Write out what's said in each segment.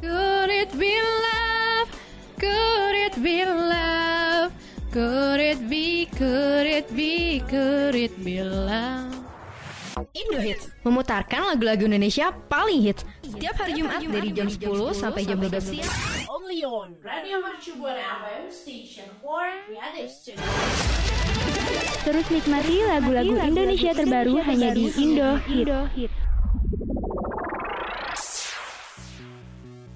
Could it be love? Could it be love? Could it be, could it be, could it be love? Indo Hits memutarkan lagu-lagu Indonesia paling hits setiap hari Jumat dari jam 10 sampai jam 12 siang. Only on Radio Mercubuana FM Station for Creative Studio. Terus nikmati lagu-lagu Indonesia terbaru hanya di Indo Hit.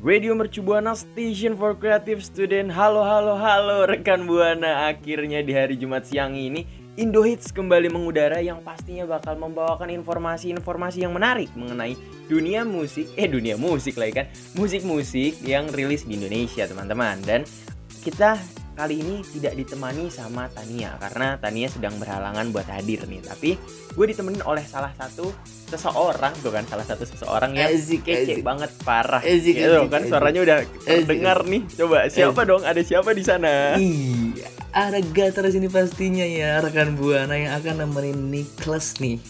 Radio Mercu Buana Station for Creative Student. Halo halo halo rekan Buana. Akhirnya di hari Jumat siang ini Indo Hits kembali mengudara yang pastinya bakal membawakan informasi-informasi yang menarik mengenai dunia musik Eh dunia musik lah ya kan? Musik-musik yang rilis di Indonesia teman-teman. Dan kita kali ini tidak ditemani sama Tania Karena Tania sedang berhalangan buat hadir nih. Tapi gue ditemenin oleh salah satu seseorang Tuh kan salah satu seseorang yang Asik, kece asik. banget parah. Asik, gitu asik, kan asik. suaranya udah terdengar nih. Coba siapa dong? Ada siapa di sana? Iya, ada Gatar sini pastinya ya rekan buana yang akan nemenin Niklas nih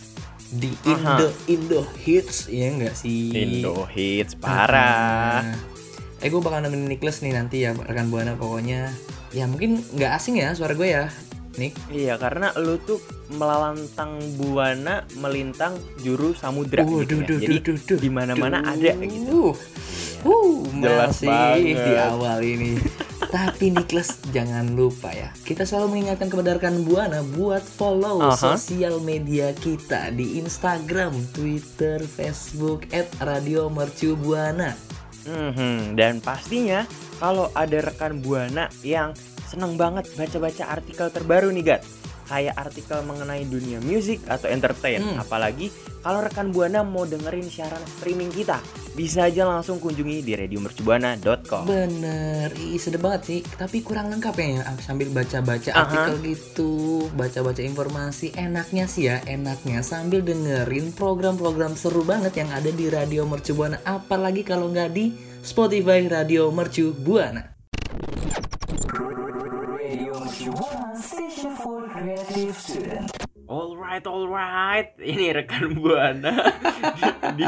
di Aha. Indo Indo Hits ya enggak sih? Indo hits parah. Nah, Eh gue bakal nemenin Niklas nih nanti ya rekan buana pokoknya ya mungkin nggak asing ya suara gue ya Nik. iya karena lu tuh melantang buana melintang juru samudra Uh, gitu duh, ya. duh, jadi duh, duh, di mana-mana duh. ada gitu Uh, Jelas masih banget. di awal ini. Tapi Niklas jangan lupa ya, kita selalu mengingatkan kepada rekan Buana buat follow Aha. sosial media kita di Instagram, Twitter, Facebook @radio Mercu Buana. Mhm, dan pastinya kalau ada rekan buana yang seneng banget baca-baca artikel terbaru nih Gat kayak artikel mengenai dunia musik atau entertain Hmm. apalagi kalau rekan buana mau dengerin siaran streaming kita bisa aja langsung kunjungi di radiomercubuana.com Bener, ih sedep banget sih. Tapi kurang lengkap ya, sambil baca-baca Aha. artikel gitu, baca-baca informasi. Enaknya sih ya, enaknya sambil dengerin program-program seru banget yang ada di Radio Mercu Buana. Apalagi kalau nggak di Spotify Radio Mercu Buana. Alright, alright. Ini rekan buana di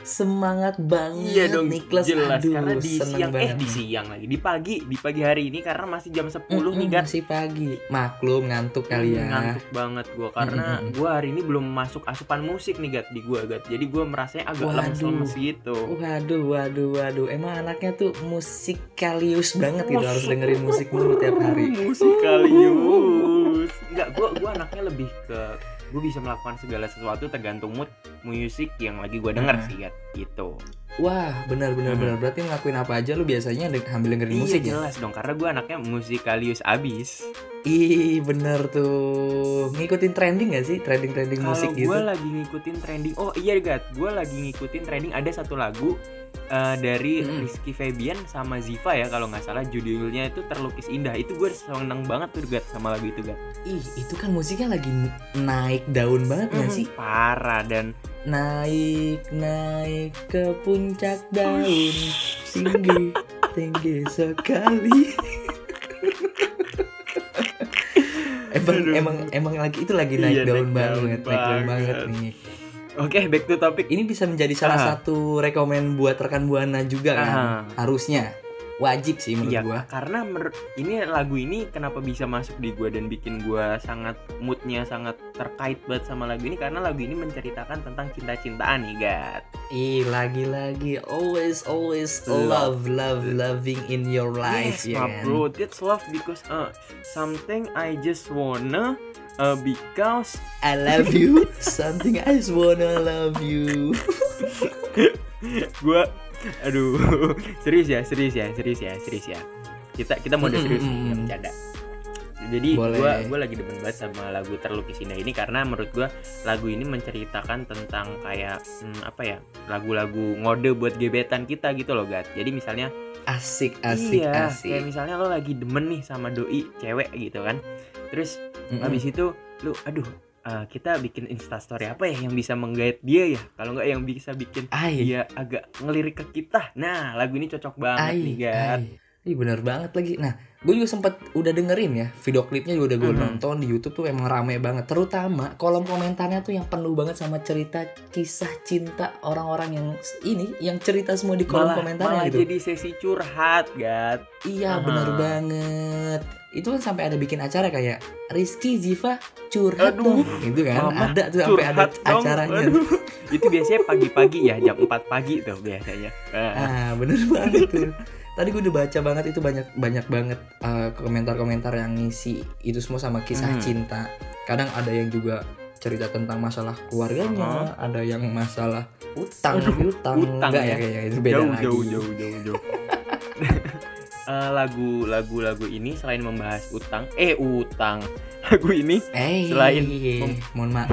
Semangat banget Iya dong, Niklas. jelas Aduh, karena di siang eh banget. di siang lagi di pagi di pagi hari ini karena masih jam 10 nih Mm-mm, Gat. masih pagi. Maklum ngantuk kali ya. Ngantuk banget gua karena Mm-mm. gua hari ini belum masuk asupan musik nih Gat di gua Gat. Jadi gua merasanya agak lemes-lemes gitu. Waduh, waduh, waduh. Emang anaknya tuh musikalius banget gitu harus dengerin musik mulu tiap hari. Musikalius. Enggak, gua gua anaknya lebih ke gue bisa melakukan segala sesuatu tergantung mood musik yang lagi gua denger Hmm. sih Gat. Gitu. Wah, benar benar Hmm. benar. Berarti ngelakuin apa aja lu biasanya sambil dengerin Iya musik ya? jelas dong karena gua anaknya musikalius abis. Ih, bener tuh. Ngikutin trending gak sih? Trending-trending musik Kalau gitu. gue lagi ngikutin trending, oh iya Gat, gue lagi ngikutin trending ada satu lagu eh, dari Mm-mm. Rizky Febian sama Ziva ya kalau nggak salah judulnya itu terlukis indah. Itu gue seneng banget tuh Gat sama lagu itu Gat. Ih, itu kan musiknya lagi naik daun banget gak sih? Parah dan Naik, naik ke puncak daun. Tinggi, tinggi sekali. emang emang emang lagi itu lagi Iya, naik naik daun banget, naik daun banget nih. oke back to topic. Ini bisa menjadi salah Ah. satu rekomen buat rekan buana juga kan? Ah. Harusnya. Wajib sih menurut Iya, gua. karena mer- ini lagu ini kenapa bisa masuk di gue dan bikin gue sangat moodnya sangat terkait banget sama lagu ini karena lagu ini menceritakan tentang cinta-cintaan nih Gat. Ih, lagi-lagi always always Love. love loving in your life yes, ya my kan? bro, that's love because uh, something I just wanna uh, because I love you. Something I just wanna love you. gua aduh serius ya serius ya serius ya serius ya kita kita mau udah Mm, serius mm, nih mm, nggak mm. bercanda jadi gua gua lagi demen banget sama lagu terlukis indah ini karena menurut gua lagu ini menceritakan tentang kayak hmm, apa ya lagu-lagu ngode buat gebetan kita gitu loh Gat jadi misalnya asik asik iya, asik kayak misalnya lo lagi demen nih sama doi cewek gitu kan. Terus Mm-mm. habis itu lu aduh eh, kita bikin instastory apa ya yang bisa menggait dia ya? Kalau nggak yang bisa bikin Ai. dia agak ngelirik ke kita. Nah, lagu ini cocok banget Ai, nih, ai. Ih bener banget lagi. Nah, gue juga sempat udah dengerin ya video klipnya juga udah gue Mhm. nonton di YouTube tuh emang rame banget. Terutama kolom komentarnya tuh yang penuh banget sama cerita kisah cinta orang-orang yang ini, yang cerita semua di kolom Malah, komentarnya malah gitu. jadi sesi curhat, Gat. Iya Aha. bener banget. Itu kan sampai ada bikin acara kayak Rizky Ziva curhat Aduh, dong. Itu kan Mama, ada tuh sampai ada dong. acaranya. Aduh. Itu biasanya pagi-pagi ya, jam 4 pagi tuh biasanya. Ah. Ah bener banget tuh. Tadi gue udah baca banget itu banyak banyak banget eh, komentar-komentar yang ngisi itu semua sama kisah Hmm. cinta. Kadang ada yang juga cerita tentang masalah keluarganya, ada yang masalah utang, Aduh, utang, utang enggak ya ya. kayaknya itu beda jauh, lagi. jauh, jauh, jauh, jauh. Eh, lagu lagu lagu ini selain membahas utang, eh utang. Lagu ini Eh, Selain mohon maaf.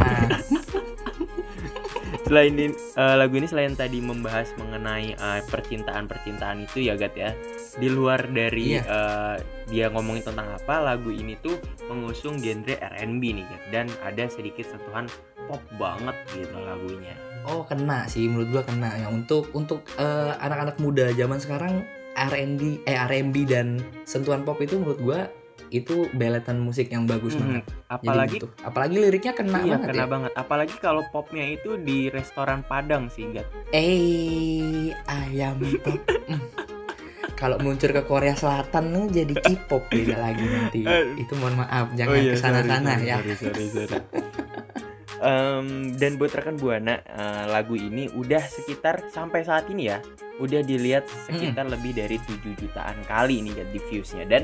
selain in- eh, lagu ini selain tadi membahas mengenai eh, percintaan-percintaan itu ya Gat ya. Di luar dari Iya. eh, dia ngomongin tentang apa, lagu ini tuh mengusung genre R&B nih Gat dan ada sedikit sentuhan pop banget gitu lagunya. Oh kena sih menurut gua kena ya untuk untuk anak-anak muda zaman sekarang R&B eh R&B dan sentuhan pop itu menurut gua itu beletan musik yang bagus Mhm. banget. Apalagi gitu. apalagi liriknya kena iya, banget kena ya. banget. Apalagi kalau popnya itu di restoran Padang sih Gat. Eh ayam pop. Mm. Kalau muncul ke Korea Selatan nih jadi K-pop beda lagi nanti. Aduh. Itu mohon maaf jangan Oh iya, ke sana sorry, sana sorry, ya. sorry, sorry, sorry. Em, dan buat rekan buana eh, lagu ini udah sekitar sampai saat ini ya udah dilihat sekitar lebih dari 7 jutaan kali nih ya di viewsnya dan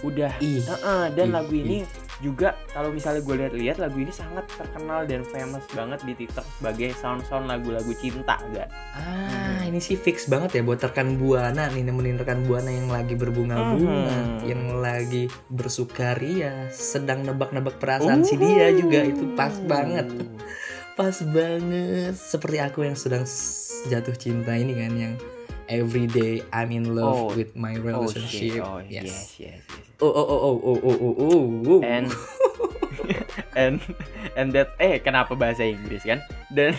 udah Ih. Heeh, dan ih, lagu ini juga kalau misalnya gue lihat-lihat lagu ini sangat terkenal dan famous banget di TikTok sebagai sound-sound lagu-lagu cinta kan Ah, ini sih fix banget ya buat rekan buana nih nemenin rekan buana yang lagi berbunga-bunga, Mhm. yang lagi bersukaria, sedang nebak-nebak perasaan si dia juga itu pas banget. Pas banget seperti aku yang sedang jatuh cinta ini kan yang everyday I'm in love Oh. with my Oh relationship. shit, oh yes, yes. yes, yes. Oh oh oh oh oh oh oh oh. oh. and and and that eh kenapa bahasa Inggris kan dan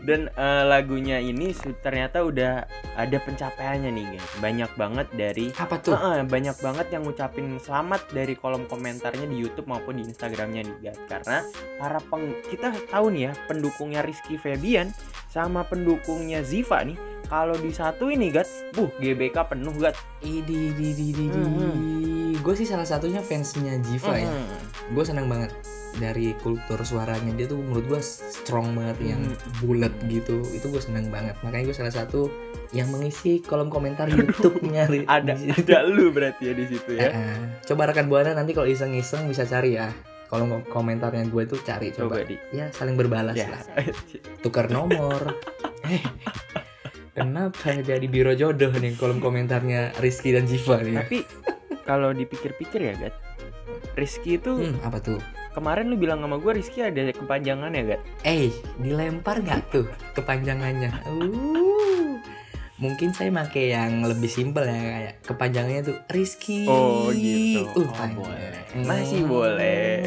dan eh, lagunya ini ternyata udah ada pencapaiannya nih guys banyak banget dari apa tuh? Heeh, banyak banget yang ngucapin selamat dari kolom komentarnya di YouTube maupun di Instagramnya nih guys karena para peng kita tahu nih ya pendukungnya Rizky Febian sama pendukungnya Ziva nih kalau di satu ini guys buh GBK penuh guys Idi di di di di. Mhm. Gue sih salah satunya fansnya Jiva ya. Mhm. gue seneng banget dari kultur suaranya. Dia tuh menurut gue strong banget yang Hmm. bulat gitu. Itu gue seneng banget. Makanya gue salah satu yang mengisi kolom komentar YouTube-nya ada ada lu berarti ya di situ ya. Coba rekan buana nanti kalau iseng-iseng bisa cari ya. Kolom komentarnya gue tuh cari coba, coba di. Ya saling berbalas ya. lah. Tukar nomor. eh kenapa jadi biro jodoh nih kolom komentarnya Rizky dan Jiva nih tapi kalau dipikir-pikir ya Gat Rizky itu hmm, apa tuh kemarin lu bilang sama gue Rizky ada kepanjangan ya Gat Eh, dilempar nggak tuh kepanjangannya? Uh, mungkin saya pakai yang lebih simpel ya kayak kepanjangannya tuh Rizky. Oh, gitu. Uh, Oh, boleh. Hmm. Masih boleh.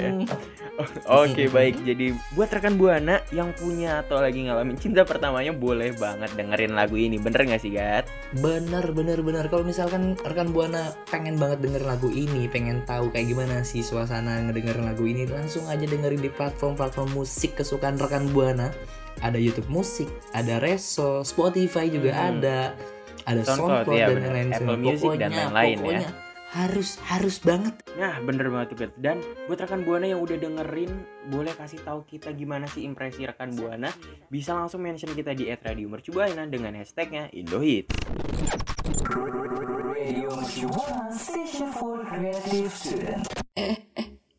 Oke baik jadi buat rekan buana yang punya atau lagi ngalamin cinta pertamanya boleh banget dengerin lagu ini bener gak sih Gat? Bener bener bener kalau misalkan rekan buana pengen banget denger lagu ini, pengen tahu kayak gimana sih suasana ngedengerin lagu ini, langsung aja dengerin di platform-platform musik kesukaan rekan buana. Ada YouTube Musik, ada Reso, Spotify juga Hmm. ada, ada SoundCloud, SoundCloud iya dan lain-lain. Apple Music dan Pokoknya- lain-lain ya. Harus harus banget. Nah bener banget tuh Gat Dan buat rekan buana yang udah dengerin Boleh kasih tahu kita gimana sih impresi rekan buana? Bisa langsung mention kita di @radiomercubuana dengan hashtagnya Indohit.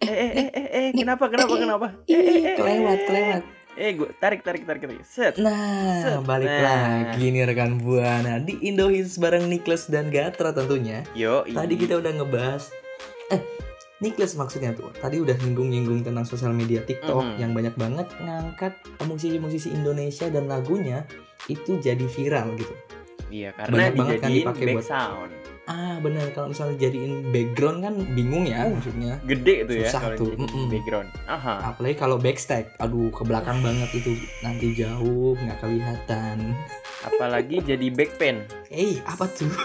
Eh eh eh eh eh kenapa kenapa kenapa? Eh eh eh eh, kelewat eh, kelewat. Eh gue tarik tarik tarik tarik. Set. Nah, Set. balik Nah. lagi nih rekan buana di Indo Hits bareng Niklas dan Gatra tentunya. Yo. Tadi kita udah ngebahas eh Niklas maksudnya tuh tadi udah nyinggung-nyinggung tentang sosial media TikTok Mhm. yang banyak banget ngangkat musisi-musisi Indonesia dan lagunya itu jadi viral gitu. Iya karena Banyak banget kan dipakai buat- sound. Ah bener kalau misalnya jadiin background kan bingung ya maksudnya Gede tuh ya Susah tuh, background. Aha. apalagi kalau backstack aduh ke belakang banget itu nanti jauh nggak kelihatan Apalagi jadi back pain. eh apa tuh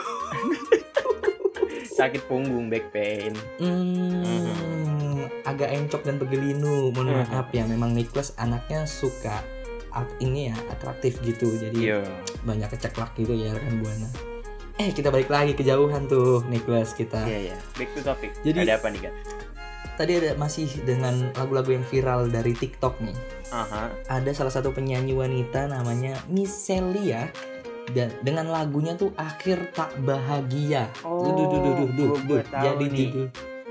Sakit punggung back pain. Hmm, agak encok dan begelinu. Mohon Mhm. maaf ya, memang Nicholas anaknya suka ini ya atraktif gitu. Jadi Iya. banyak keceklak gitu ya kan buana. Eh kita balik lagi kejauhan tuh Nicholas kita. Iya, iya. Back to topic. Jadi- ada apa nih, Gat? Tadi ada masih dengan lagu-lagu yang viral dari TikTok nih. Aha. Ada salah satu penyanyi wanita namanya Miselia dan dengan lagunya tuh akhir tak bahagia. Oh, Duh, duh, duh, duh, duh, duh. tahu Jadi nih. judul.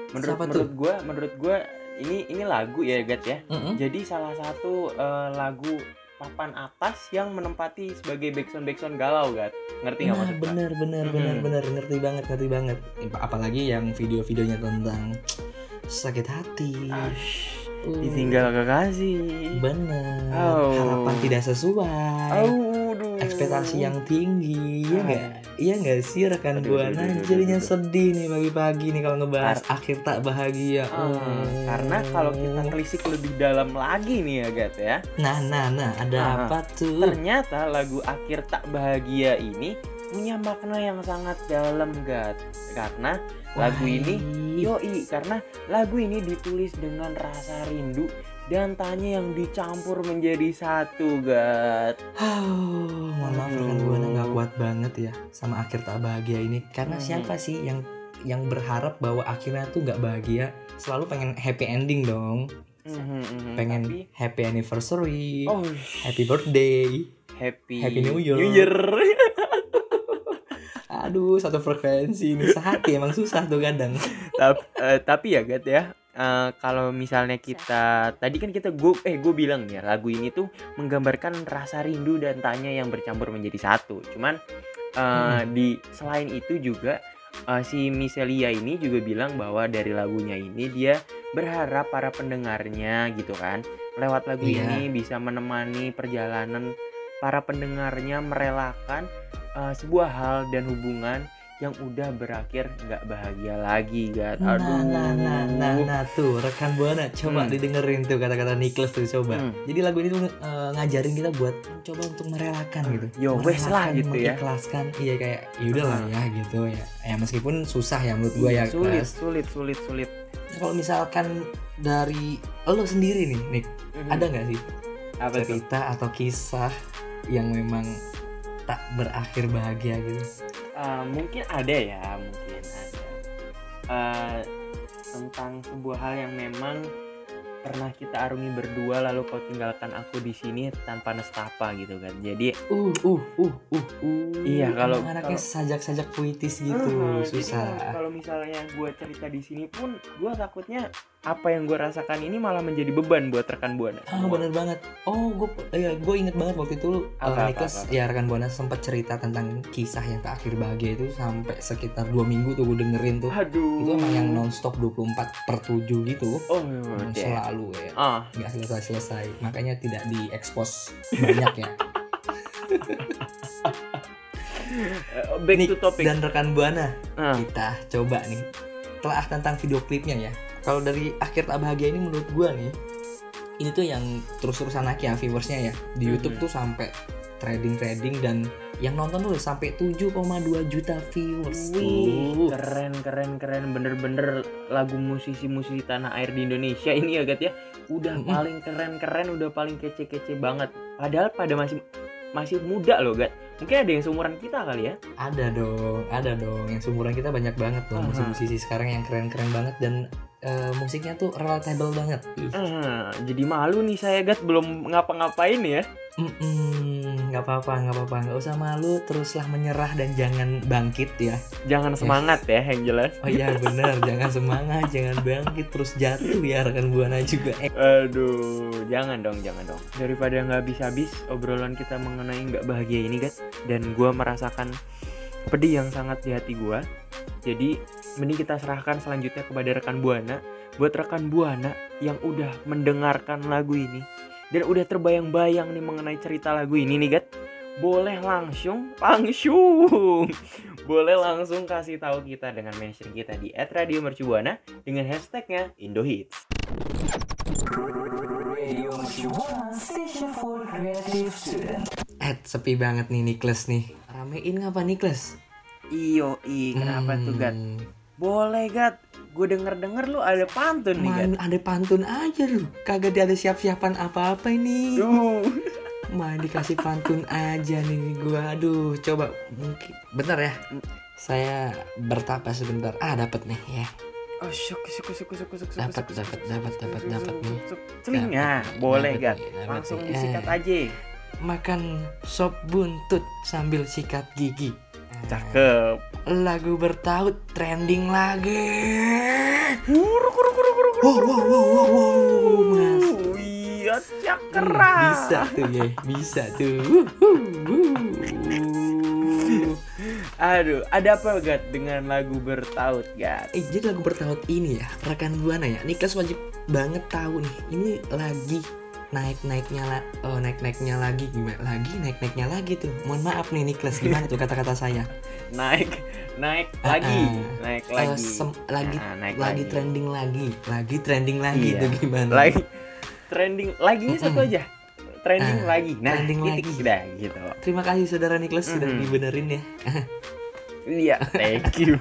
Menurut Siapa menurut gua, menurut gua ini ini lagu ya, Gat ya. Mm-mm. Jadi salah satu eh, lagu papan atas yang menempati sebagai backsound backsound galau, Gat. Ngerti nggak Nah, maksud gua? bener bener Mhm. bener bener ngerti banget ngerti banget apalagi yang video-videonya tentang sakit hati Ah, Uh, ditinggal kekasih. bener Oh. harapan tidak sesuai Aduh. Ekspektasi yang tinggi ya nggak iya nggak sih rekan buana jadinya sedih nih pagi-pagi nih kalau ngebahas akhir tak bahagia Ah, Oh. karena kalau kita telisik lebih dalam lagi nih ya, Gat ya. nah nah nah ada Ah, apa tuh Ternyata lagu akhir tak bahagia ini punya makna yang sangat dalam, Gat. Karena lagu Wah, ini ih. Yoi, karena lagu ini ditulis dengan rasa rindu dan tanya yang dicampur menjadi satu, Gat. Oh, mohon maaf Aduh. buana nggak kuat banget ya sama akhir tak bahagia ini. Karena Mhm. siapa sih yang yang berharap bahwa akhirnya tuh nggak bahagia? Selalu pengen happy ending dong. Mhm. Pengen Tapi, happy anniversary, oh, happy birthday. happy, Happy New Year. New Year. Aduh, satu frekuensi ini sehati emang susah tuh kadang. tapi, eh, tapi ya Gat ya eh, kalau misalnya kita tadi kan kita gue eh gue bilang ya lagu ini tuh menggambarkan rasa rindu dan tanya yang bercampur menjadi satu cuman eh, di selain itu juga eh, si Miselia ini juga bilang bahwa dari lagunya ini dia berharap para pendengarnya gitu kan lewat lagu Iya. ini bisa menemani perjalanan para pendengarnya merelakan eh, sebuah hal dan hubungan yang udah berakhir nggak bahagia lagi gat Nah, aduh nah, nah, nah, nah, tuh rekan buana coba Hmm. didengerin tuh kata-kata Nicholas tuh coba. Hmm. Jadi lagu ini tuh eh, ngajarin kita buat coba untuk merelakan gitu. Yo, wes lah gitu ya. mengikhlaskan. Iya kayak yaudah lah Hmm. ya gitu ya. Ya meskipun susah ya menurut gua ya. sulit Klas. sulit sulit sulit Kalau misalkan dari lo sendiri nih, Nick, Mhm. ada nggak sih apa cerita atau kisah yang memang tak berakhir bahagia gitu? Eh, mungkin ada ya mungkin ada Eh, tentang sebuah hal yang memang pernah kita arungi berdua lalu kau tinggalkan aku di sini tanpa nestapa gitu kan jadi Uh, uh, uh, uh, uh. Iya, kalau- anaknya sajak-sajak puitis gitu, Eh, jadi susah. kalau- misalnya gue cerita di sini pun gue takutnya apa yang gue rasakan ini malah menjadi beban buat rekan buana Ah bener banget. Oh gue ya gue inget banget waktu itu Apa, uh, apa, Nicholas apa? ya rekan buana sempat cerita tentang kisah yang ke akhir bahagia itu sampai sekitar dua minggu tuh gue dengerin tuh. aduh Itu emang yang nonstop 24 per 7 gitu. oh Emang oke. Selalu ya. ah Nggak selesai-selesai. Makanya tidak diekspos banyak ya. Back Nik to topic dan rekan buana Ah, kita coba nih telah tentang video klipnya ya. Kalau dari akhir tak bahagia ini menurut gua nih ini tuh yang terus-terusan naik ya viewersnya ya di Mhm. YouTube tuh sampai trading-trading dan yang nonton tuh sampai 7,2 juta viewers. Wih, tuh. keren keren keren. Bener-bener lagu musisi-musisi tanah air di Indonesia ini ya Gat ya. Udah Mm-mm. paling keren-keren udah paling kece-kece banget. Padahal pada masih masih muda loh Gat. Mungkin ada yang seumuran kita kali ya. Ada dong, ada dong. Yang seumuran kita banyak banget loh musisi-musisi sekarang yang keren-keren banget dan eh, musiknya tuh relatable banget. Ah, jadi malu nih saya Gat belum ngapa-ngapain ya nggak apa-apa, nggak apa-apa, nggak usah malu. Teruslah menyerah dan jangan bangkit ya. jangan semangat ya yang jelas Oh iya benar, jangan semangat, jangan bangkit terus jatuh ya rekan buana juga. Eh, Aduh, jangan dong, jangan dong. Daripada nggak habis-habis obrolan kita mengenai nggak bahagia ini, guys. Dan gua merasakan pedih yang sangat di hati gua. Jadi, mending kita serahkan selanjutnya kepada rekan Buana. Buat rekan Buana yang udah mendengarkan lagu ini dan udah terbayang-bayang nih mengenai cerita lagu ini nih, guys. Boleh langsung, langsung. boleh langsung kasih tahu kita dengan mention kita di @radiomercubuana dengan hashtagnya Indohits. Ed, sepi banget nih Niklas nih. Ramein ngapa Niklas? Iyo, i, kenapa tuh Gat? Hmm, Boleh Gat, gue denger-denger lu ada pantun nih Gat. Main ada pantun aja lu. Kagak ada siap-siapan apa-apa ini. Duh. Main dikasih pantun aja nih gua. Aduh, coba mungkin bentar ya. Saya bertapa sebentar. Ah, dapat nih ya. Oh, syuk, syuk, syuk, syuk, syuk, Dapat, dapat, dapat, dapat, syuk, nih. Celinga, boleh Gat. dapat Langsung disikat Eh. aja. Makan sop buntut sambil sikat gigi. Cakep. Lagu bertaut trending lagi. Kuru, kuru, kuru, kuru, kuru. Wow, wow, wow, wow, wow, Mas. Iya, Hmm. Bisa tuh ya, bisa tuh. Aduh, ada apa Gat dengan lagu bertaut Gat? Eh, jadi lagu bertaut ini ya, rekan buana ya. Niklas wajib banget tahu nih. Ini lagi naik-naiknya lah, oh, naik-naiknya lagi gimana? Lagi naik-naiknya lagi tuh. Mohon maaf nih Niklas, gimana tuh kata-kata saya? Naik, naik Ah, lagi, ah. naik Eh, lagi. sem- lagi Ah, naik lagi lagi. trending lagi, lagi trending lagi Iya. tuh gimana? Lagi trending, laginya satu aja. Trending Ah, lagi. Nah, trending titik lagi. Udah gitu. Terima kasih saudara Niklas sudah Mhm. dibenerin ya. Iya, thank you.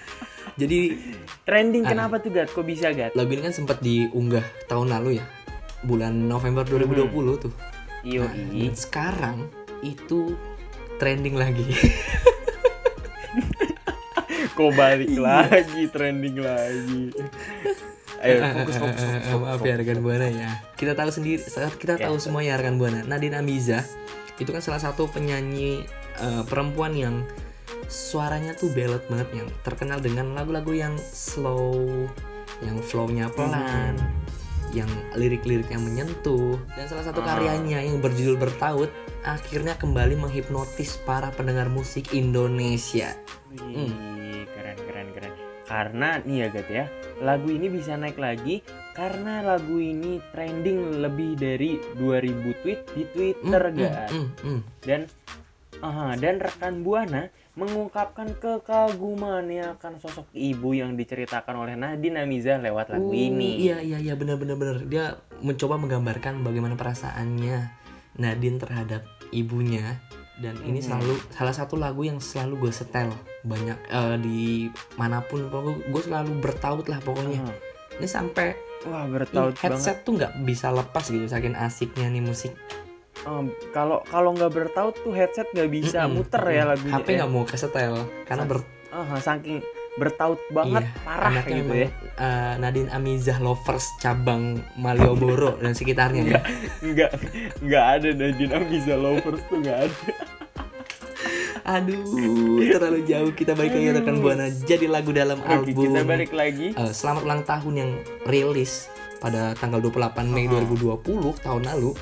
Jadi Trending Ah. kenapa tuh Gat? Kok bisa Gat? lagu ini kan sempat diunggah tahun lalu ya, bulan November 2020 tuh. Iyo, Nah, dan sekarang itu trending lagi. kok balik Iya. lagi trending lagi. Ayo fokus fokus fokus. Eh, fokus, Maaf ya rekan buana ya. Kita tahu sendiri, saat kita Ya. tahu semua ya rekan buana. Nadine Amiza itu kan salah satu penyanyi eh, perempuan yang suaranya tuh belot banget yang terkenal dengan lagu-lagu yang slow, yang flow-nya pelan, yang lirik-lirik yang menyentuh dan salah satu Ah. karyanya yang berjudul bertaut akhirnya kembali menghipnotis para pendengar musik Indonesia. Wih, Hmm. keren keren keren. Karena nih ya Gat ya, lagu ini bisa naik lagi karena lagu ini trending lebih dari 2000 tweet di Twitter Hmm, Gat. hmm, hmm. Dan aha, dan rekan Buana mengungkapkan kekagumannya akan sosok ibu yang diceritakan oleh Nadine Amiza lewat lagu Oh, ini. Iya iya iya benar benar benar. Dia mencoba menggambarkan bagaimana perasaannya Nadine terhadap ibunya dan ini Mhm. selalu salah satu lagu yang selalu gue setel banyak eh, di mana pun pokoknya gue selalu bertaut lah pokoknya. Aha. Ini sampai Wah ini bertaut banget. headset tuh nggak bisa lepas gitu saking asiknya nih musik. Kalau kalau nggak bertaut tuh headset nggak bisa Mm-mm, muter ya lagunya. HP ya. nggak mau kesetel karena ber Aha, saking bertaut banget Iya, parah anaknya gitu ya. eh, Nadine Amizah lovers cabang Malioboro dan sekitarnya ya. Nggak nggak ada Nadine Amiza lovers tuh nggak ada. Aduh, terlalu jauh kita balik lagi rekan buana. Jadi lagu dalam Oke, album kita balik lagi. eh, Selamat Ulang Tahun yang rilis pada tanggal 28 Mei Aha. 2020 tahun lalu.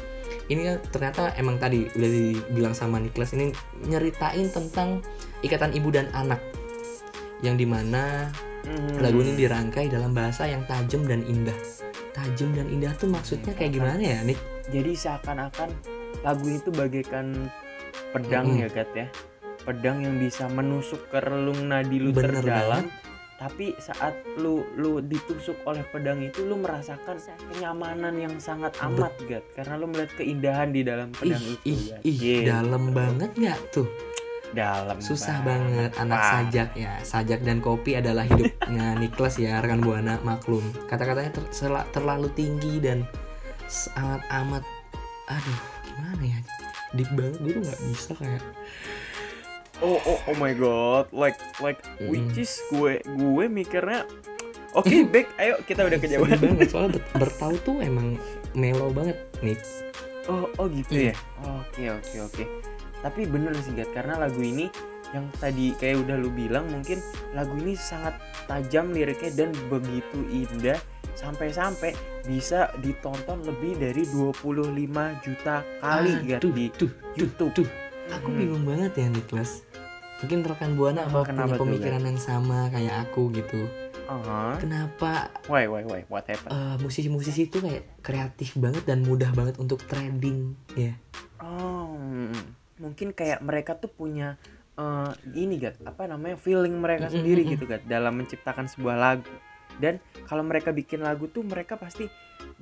Ini kan ternyata emang tadi udah dibilang sama Niklas ini nyeritain tentang ikatan ibu dan anak yang di mana Mhm. lagu ini dirangkai dalam bahasa yang tajam dan indah. Tajam dan indah tuh maksudnya kayak gimana ya, Nik? Jadi seakan-akan lagu itu bagaikan pedang Mm-mm. ya Gat ya. Pedang yang bisa menusuk ke relung nadi lu Bener terdalam. banget. Tapi saat lu lu ditusuk oleh pedang itu lu merasakan kenyamanan yang sangat amat Gat karena lu melihat keindahan di dalam pedang Ih, itu. ih, Gat. ih, Iya. dalam banget nggak tuh? dalam Susah banget anak Wah. sajak ya. Sajak dan kopi adalah hidupnya Niklas ya rekan buana maklum. Kata-katanya ter- terlalu tinggi dan sangat amat aduh gimana ya deep banget gue tuh nggak bisa kayak Oh oh oh my god, like like Mm. which is gue gue mikirnya Oke, back, ayo kita udah kejauhan. banget soalnya ber- bertahu tuh emang mellow banget nih Oh, oh gitu Iya. ya. Oke, oke, oke. Tapi bener sih, Gat, karena lagu ini yang tadi kayak udah lu bilang mungkin lagu ini sangat tajam liriknya dan begitu indah sampai-sampai bisa ditonton lebih dari 25 juta kali Ah, Gat, tuh, di tuh, YouTube. tuh aku Hmm. bingung banget ya Niklas mungkin rekan buana Oh, apa kenapa punya pemikiran yang sama kayak aku gitu Aha. kenapa Why, why, why, what happened? eh, musisi-musisi itu kayak kreatif banget dan mudah banget untuk trending ya Oh, mm, mungkin kayak mereka tuh punya eh, ini gat apa namanya feeling mereka sendiri mm-mm. gitu gat dalam menciptakan sebuah lagu dan kalau mereka bikin lagu tuh mereka pasti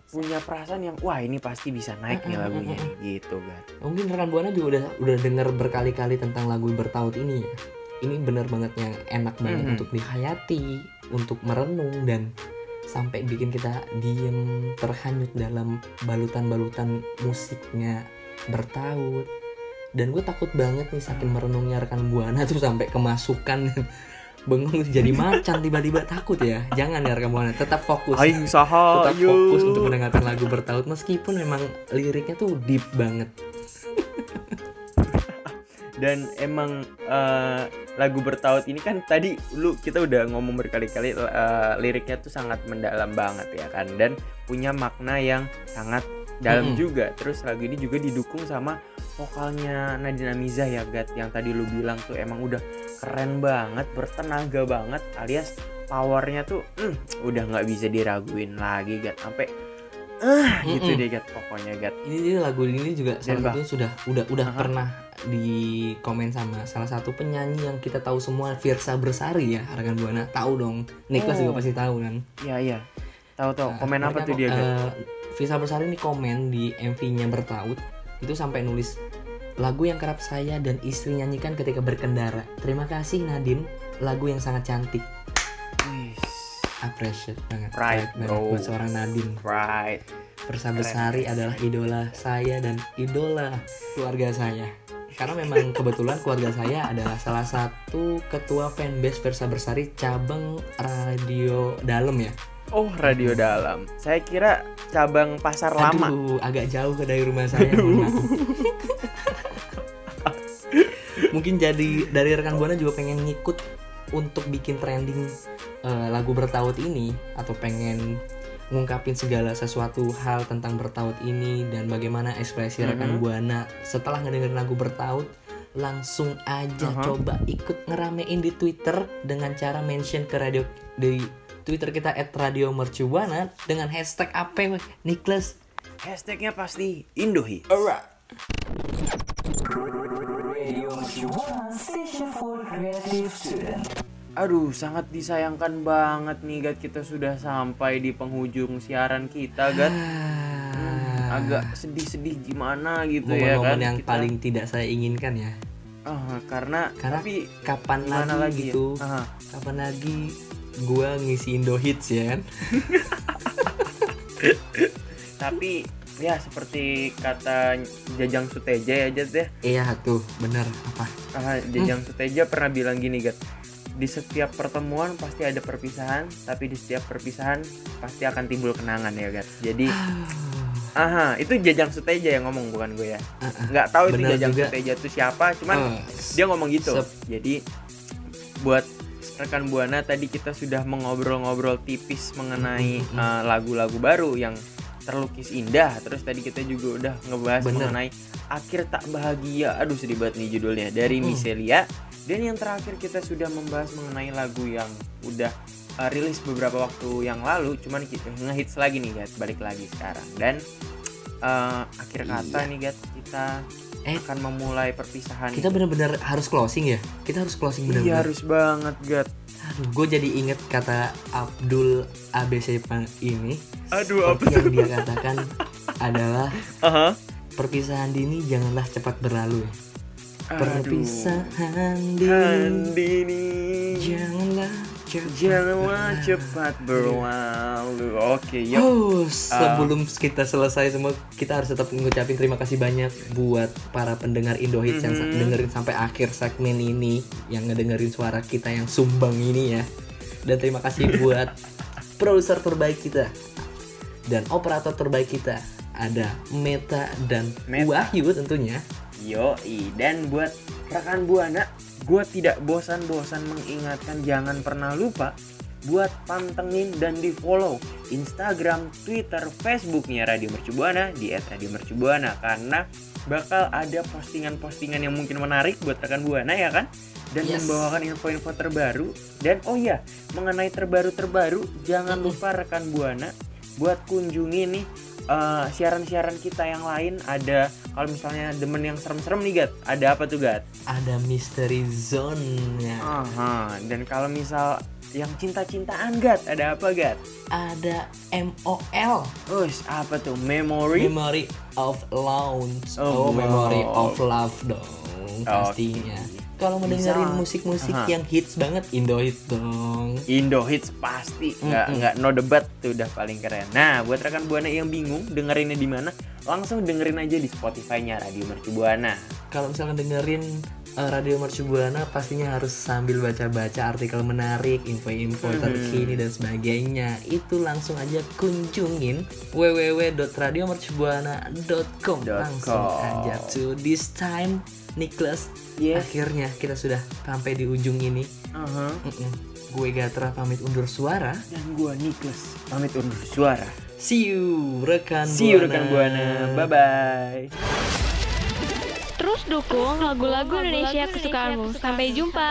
punya perasaan yang wah ini pasti bisa naik nih lagunya nih, gitu gat Mungkin rekan buana juga udah udah dengar berkali-kali tentang lagu bertaut ini ya. Ini bener banget yang enak banget Mhm. untuk dihayati, untuk merenung dan sampai bikin kita diem terhanyut dalam balutan-balutan musiknya bertaut. Dan gue takut banget nih saking merenungnya rekan buana tuh sampai kemasukan bengong jadi macan tiba-tiba takut ya. Jangan ya rekan buana, tetap fokus. aing saha tetap fokus untuk mendengarkan lagu bertaut meskipun memang liriknya tuh deep banget. dan emang eh, lagu bertaut ini kan tadi lu kita udah ngomong berkali-kali eh, liriknya tuh sangat mendalam banget ya kan dan punya makna yang sangat dalam Mm-mm. juga terus lagu ini juga didukung sama vokalnya Nadine Amizah ya Gat yang tadi lu bilang tuh emang udah keren banget bertenaga banget alias powernya tuh mm, udah nggak bisa diraguin lagi Gat. Sampai ah gitu Mm-mm. deh Gat pokoknya Gat. Ini dia lagu ini juga salah Dan satunya sudah udah udah Aha. pernah di komen sama salah satu penyanyi yang kita tahu semua Virsa Bersari ya rekan buana. Tahu dong. Niklas Oh. juga pasti tahu kan? Iya iya. Tahu tahu. Nah, komen apa mereka tuh dia Gat? eh, Virsa Bersari ini komen di MV-nya bertaut. Itu sampai nulis lagu yang kerap saya dan istri nyanyikan ketika berkendara terima kasih Nadine lagu yang sangat cantik Wih, appreciate banget Right, banget bro. buat seorang Nadine right Versa Besari adalah idola saya dan idola keluarga saya. Karena memang kebetulan keluarga saya adalah salah satu ketua fanbase Versa Bersari cabang radio dalam ya. Oh, radio dalam. Saya kira cabang pasar lama. Aduh, agak jauh ke dari rumah saya. Mungkin jadi dari rekan buana juga pengen ngikut untuk bikin trending eh, lagu bertaut ini atau pengen ngungkapin segala sesuatu hal tentang bertaut ini dan bagaimana ekspresi rekan Mhm. buana setelah ngedengerin lagu bertaut langsung aja Aha. coba ikut ngeramein di Twitter dengan cara mention ke radio di Twitter kita @radiomercubuana dengan hashtag apa? Niklas Hashtagnya pasti Indohit. Aduh, sangat disayangkan banget nih Gat kita sudah sampai di penghujung siaran kita Gat. Hmm, agak sedih-sedih gimana gitu ya momen-momen kan. yang Kita- paling tidak saya inginkan ya Ah, karena Karena tapi kapan lagi, lagi ya? gitu Aha. kapan lagi gua ngisi Indo Hits ya kan tapi ya seperti kata Jajang Suteja ya Jat ya. iya tuh bener apa Ah, Jajang Suteja pernah bilang gini, Gat. Di setiap pertemuan pasti ada perpisahan, tapi di setiap perpisahan pasti akan timbul kenangan ya, Gat. Jadi, aha, itu Jajang Suteja yang ngomong bukan gue ya. Nggak tahu itu Jajang juga. Suteja itu siapa, cuman Eh, dia ngomong gitu. sep- Jadi buat rekan buana tadi kita sudah mengobrol-ngobrol tipis mengenai eh, lagu-lagu baru yang terlukis indah. Terus tadi kita juga udah ngebahas Bener. mengenai akhir tak bahagia. Aduh sedih banget nih judulnya dari Mm-mm. Miselia. Dan yang terakhir kita sudah membahas mengenai lagu yang udah eh, rilis beberapa waktu yang lalu, cuman kita ngehits lagi nih guys, balik lagi sekarang. Dan eh, akhir kata Iya. nih guys, kita Eh. akan memulai perpisahan. kita bener-bener harus closing ya kita harus closing Iya bener-bener harus banget aduh gue jadi inget kata Abdul ABC Pan ini Aduh seperti yang dia katakan adalah Aha. perpisahan dini janganlah cepat berlalu ya. perpisahan dini Andini janganlah cepat Janganlah cepat berlalu Oke yuk Oh, sebelum kita selesai semua, kita harus tetap ngucapin terima kasih banyak buat para pendengar Indo Hits yang sa- Mhm. dengerin sampai akhir segmen ini, yang ngedengerin suara kita yang sumbang ini ya. Dan terima kasih buat produser terbaik kita dan operator terbaik kita. Ada Meta dan Meta. Wahyu tentunya. Yoi Dan buat rekan Buana Gue tidak bosan-bosan mengingatkan Jangan pernah lupa Buat pantengin dan di follow Instagram, Twitter, Facebooknya Radio Mercubuana Di @radiomercubuana Karena bakal ada postingan-postingan yang mungkin menarik buat rekan Buana ya kan? Dan Yes. membawakan info-info terbaru. Dan oh ya mengenai terbaru-terbaru jangan lupa rekan Buana buat kunjungi nih eh, siaran-siaran kita yang lain ada kalau misalnya demen yang serem-serem nih Gat ada apa tuh Gat Ada Mystery Zone-nya. Aha, dan kalau misal yang cinta-cintaan Gat ada apa Gat Ada MOL. Us apa tuh memory Memory of Lounge. Oh, Oh, Memory of Love dong pastinya. Kalau dengerin musik-musik yang hits banget, Indo hits dong. Indo hits pasti nggak Mm-mm. nggak no debat tuh udah paling keren. Nah buat rekan buana yang bingung dengerinnya di mana, langsung dengerin aja di Spotify-nya Radio Mercu Buana. Kalau misalkan dengerin uh, Radio Mercu Buana pastinya harus sambil baca-baca artikel menarik, info-info Mhm. terkini dan sebagainya. Itu langsung aja kunjungin www.radiomercubuana.com Langsung aja to this time Nicholas. Yes. Akhirnya kita sudah sampai di ujung ini. Aha. Mm-mm. Gue Gatra pamit undur suara. Dan gua Nicholas pamit undur suara. See you rekan See you rekan buana. Bye bye. Terus dukung lagu-lagu Indonesia kesukaanmu. Sampai jumpa.